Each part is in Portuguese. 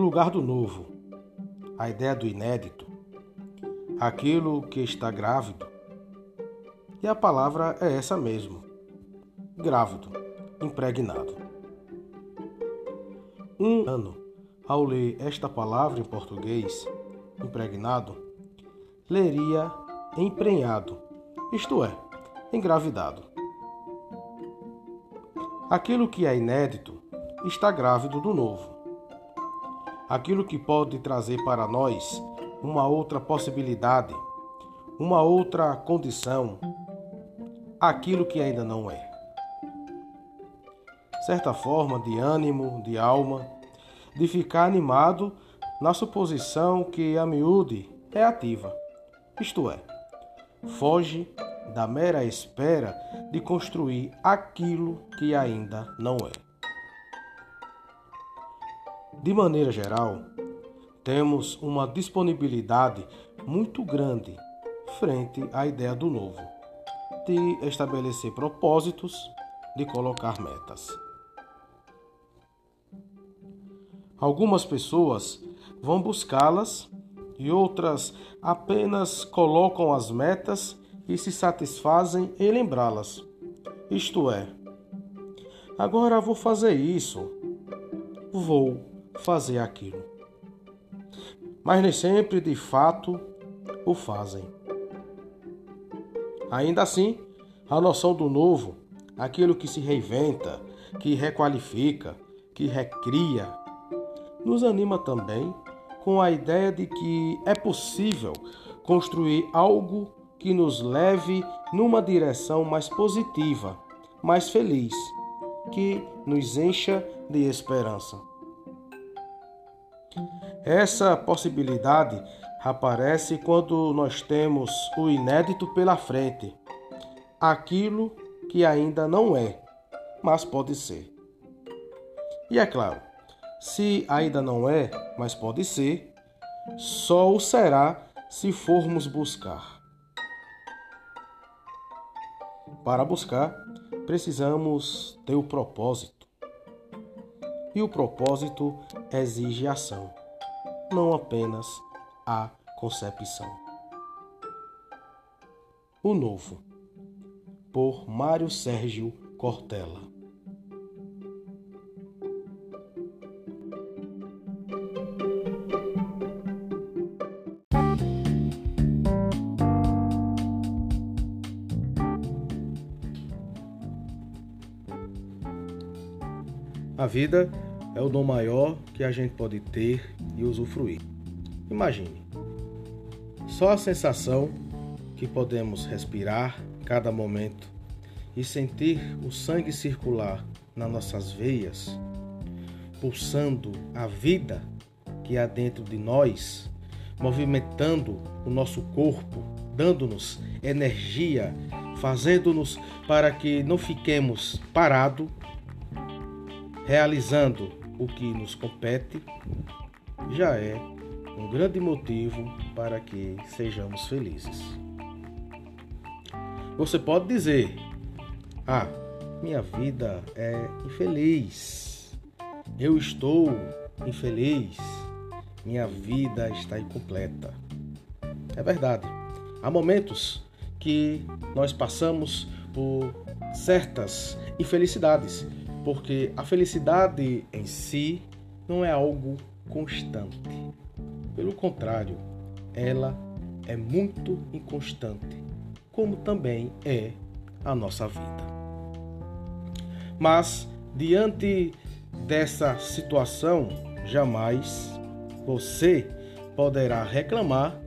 lugar do novo, a ideia do inédito, aquilo que está grávido. E a palavra é essa mesmo: grávido, impregnado. Um ano, ao ler esta palavra em português, impregnado, leria emprenhado, isto é, engravidado. Aquilo que é inédito está grávido do novo. Aquilo que pode trazer para nós uma outra possibilidade, uma outra condição, aquilo que ainda não é. Certa forma de ânimo, de alma, de ficar animado na suposição que a miúde é ativa, isto é, foge da mera espera de construir aquilo que ainda não é. De maneira geral, temos uma disponibilidade muito grande frente à ideia do novo, de estabelecer propósitos, de colocar metas. Algumas pessoas vão buscá-las e outras apenas colocam as metas e se satisfazem em lembrá-las. Isto é, agora vou fazer isso, vou fazer aquilo. Mas nem sempre de fato o fazem. Ainda assim, a noção do novo, aquilo que se reinventa, que requalifica, que recria, nos anima também com a ideia de que é possível construir algo que nos leve numa direção mais positiva, mais feliz, que nos encha de esperança. Essa possibilidade aparece quando nós temos o inédito pela frente, aquilo que ainda não é, mas pode ser. E é claro, se ainda não é, mas pode ser, só o será se formos buscar. Para buscar, precisamos ter o propósito. E o propósito exige ação, não apenas a concepção. O Novo, por Mário Sérgio Cortella. A vida é o dom maior que a gente pode ter e usufruir. Imagine, só a sensação que podemos respirar cada momento e sentir o sangue circular nas nossas veias, pulsando a vida que há dentro de nós, movimentando o nosso corpo, dando-nos energia, fazendo-nos para que não fiquemos parados realizando o que nos compete, já é um grande motivo para que sejamos felizes. Você pode dizer: Ah, minha vida é infeliz, eu estou infeliz, minha vida está incompleta. É verdade, há momentos que nós passamos por certas infelicidades porque a felicidade em si não é algo constante. Pelo contrário, ela é muito inconstante, como também é a nossa vida. Mas, diante dessa situação, jamais você poderá reclamar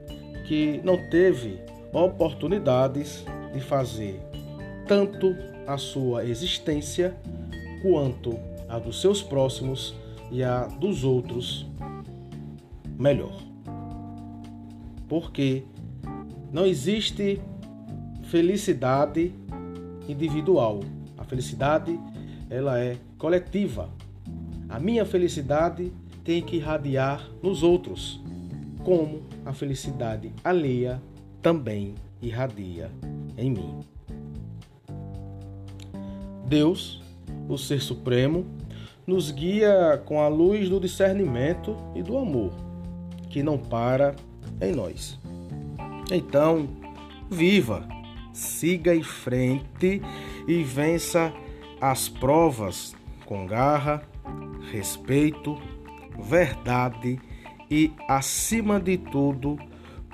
que não teve oportunidades de fazer tanto a sua existência quanto a dos seus próximos e a dos outros melhor. Porque não existe felicidade individual. A felicidade ela é coletiva. A minha felicidade tem que irradiar nos outros, como a felicidade alheia também irradia em mim. Deus o Ser Supremo, nos guia com a luz do discernimento e do amor, que não para em nós. Então, viva, siga em frente e vença as provas com garra, respeito, verdade e, acima de tudo,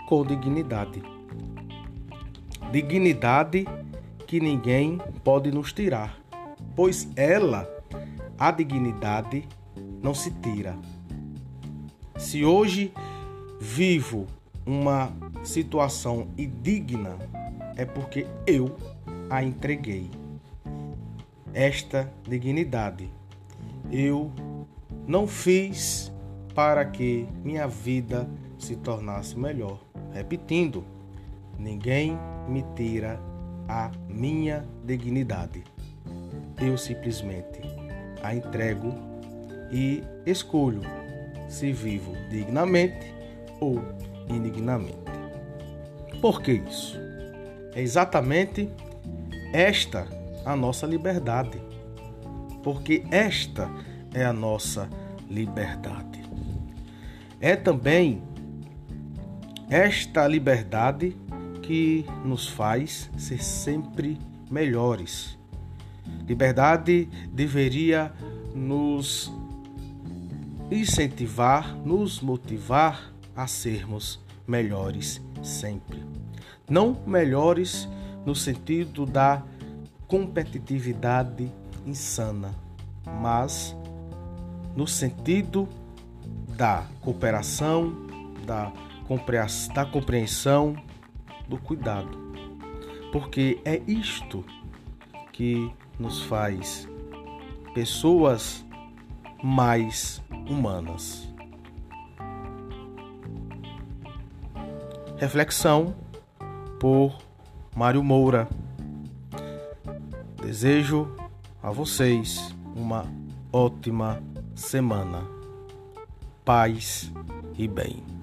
com dignidade. Dignidade que ninguém pode nos tirar, pois ela, a dignidade, não se tira. Se hoje vivo uma situação indigna, é porque eu a entreguei. Esta dignidade eu não fiz para que minha vida se tornasse melhor. Repetindo, ninguém me tira a minha dignidade. Eu simplesmente a entrego e escolho se vivo dignamente ou indignamente. Por que isso? É exatamente esta a nossa liberdade. Porque esta é a nossa liberdade. É também esta liberdade que nos faz ser sempre melhores. Liberdade deveria nos incentivar, nos motivar a sermos melhores sempre. Não melhores no sentido da competitividade insana, mas no sentido da cooperação, da compreensão, do cuidado. Porque é isto que nos faz pessoas mais humanas. Reflexão por Mário Moura. Desejo a vocês uma ótima semana. Paz e bem.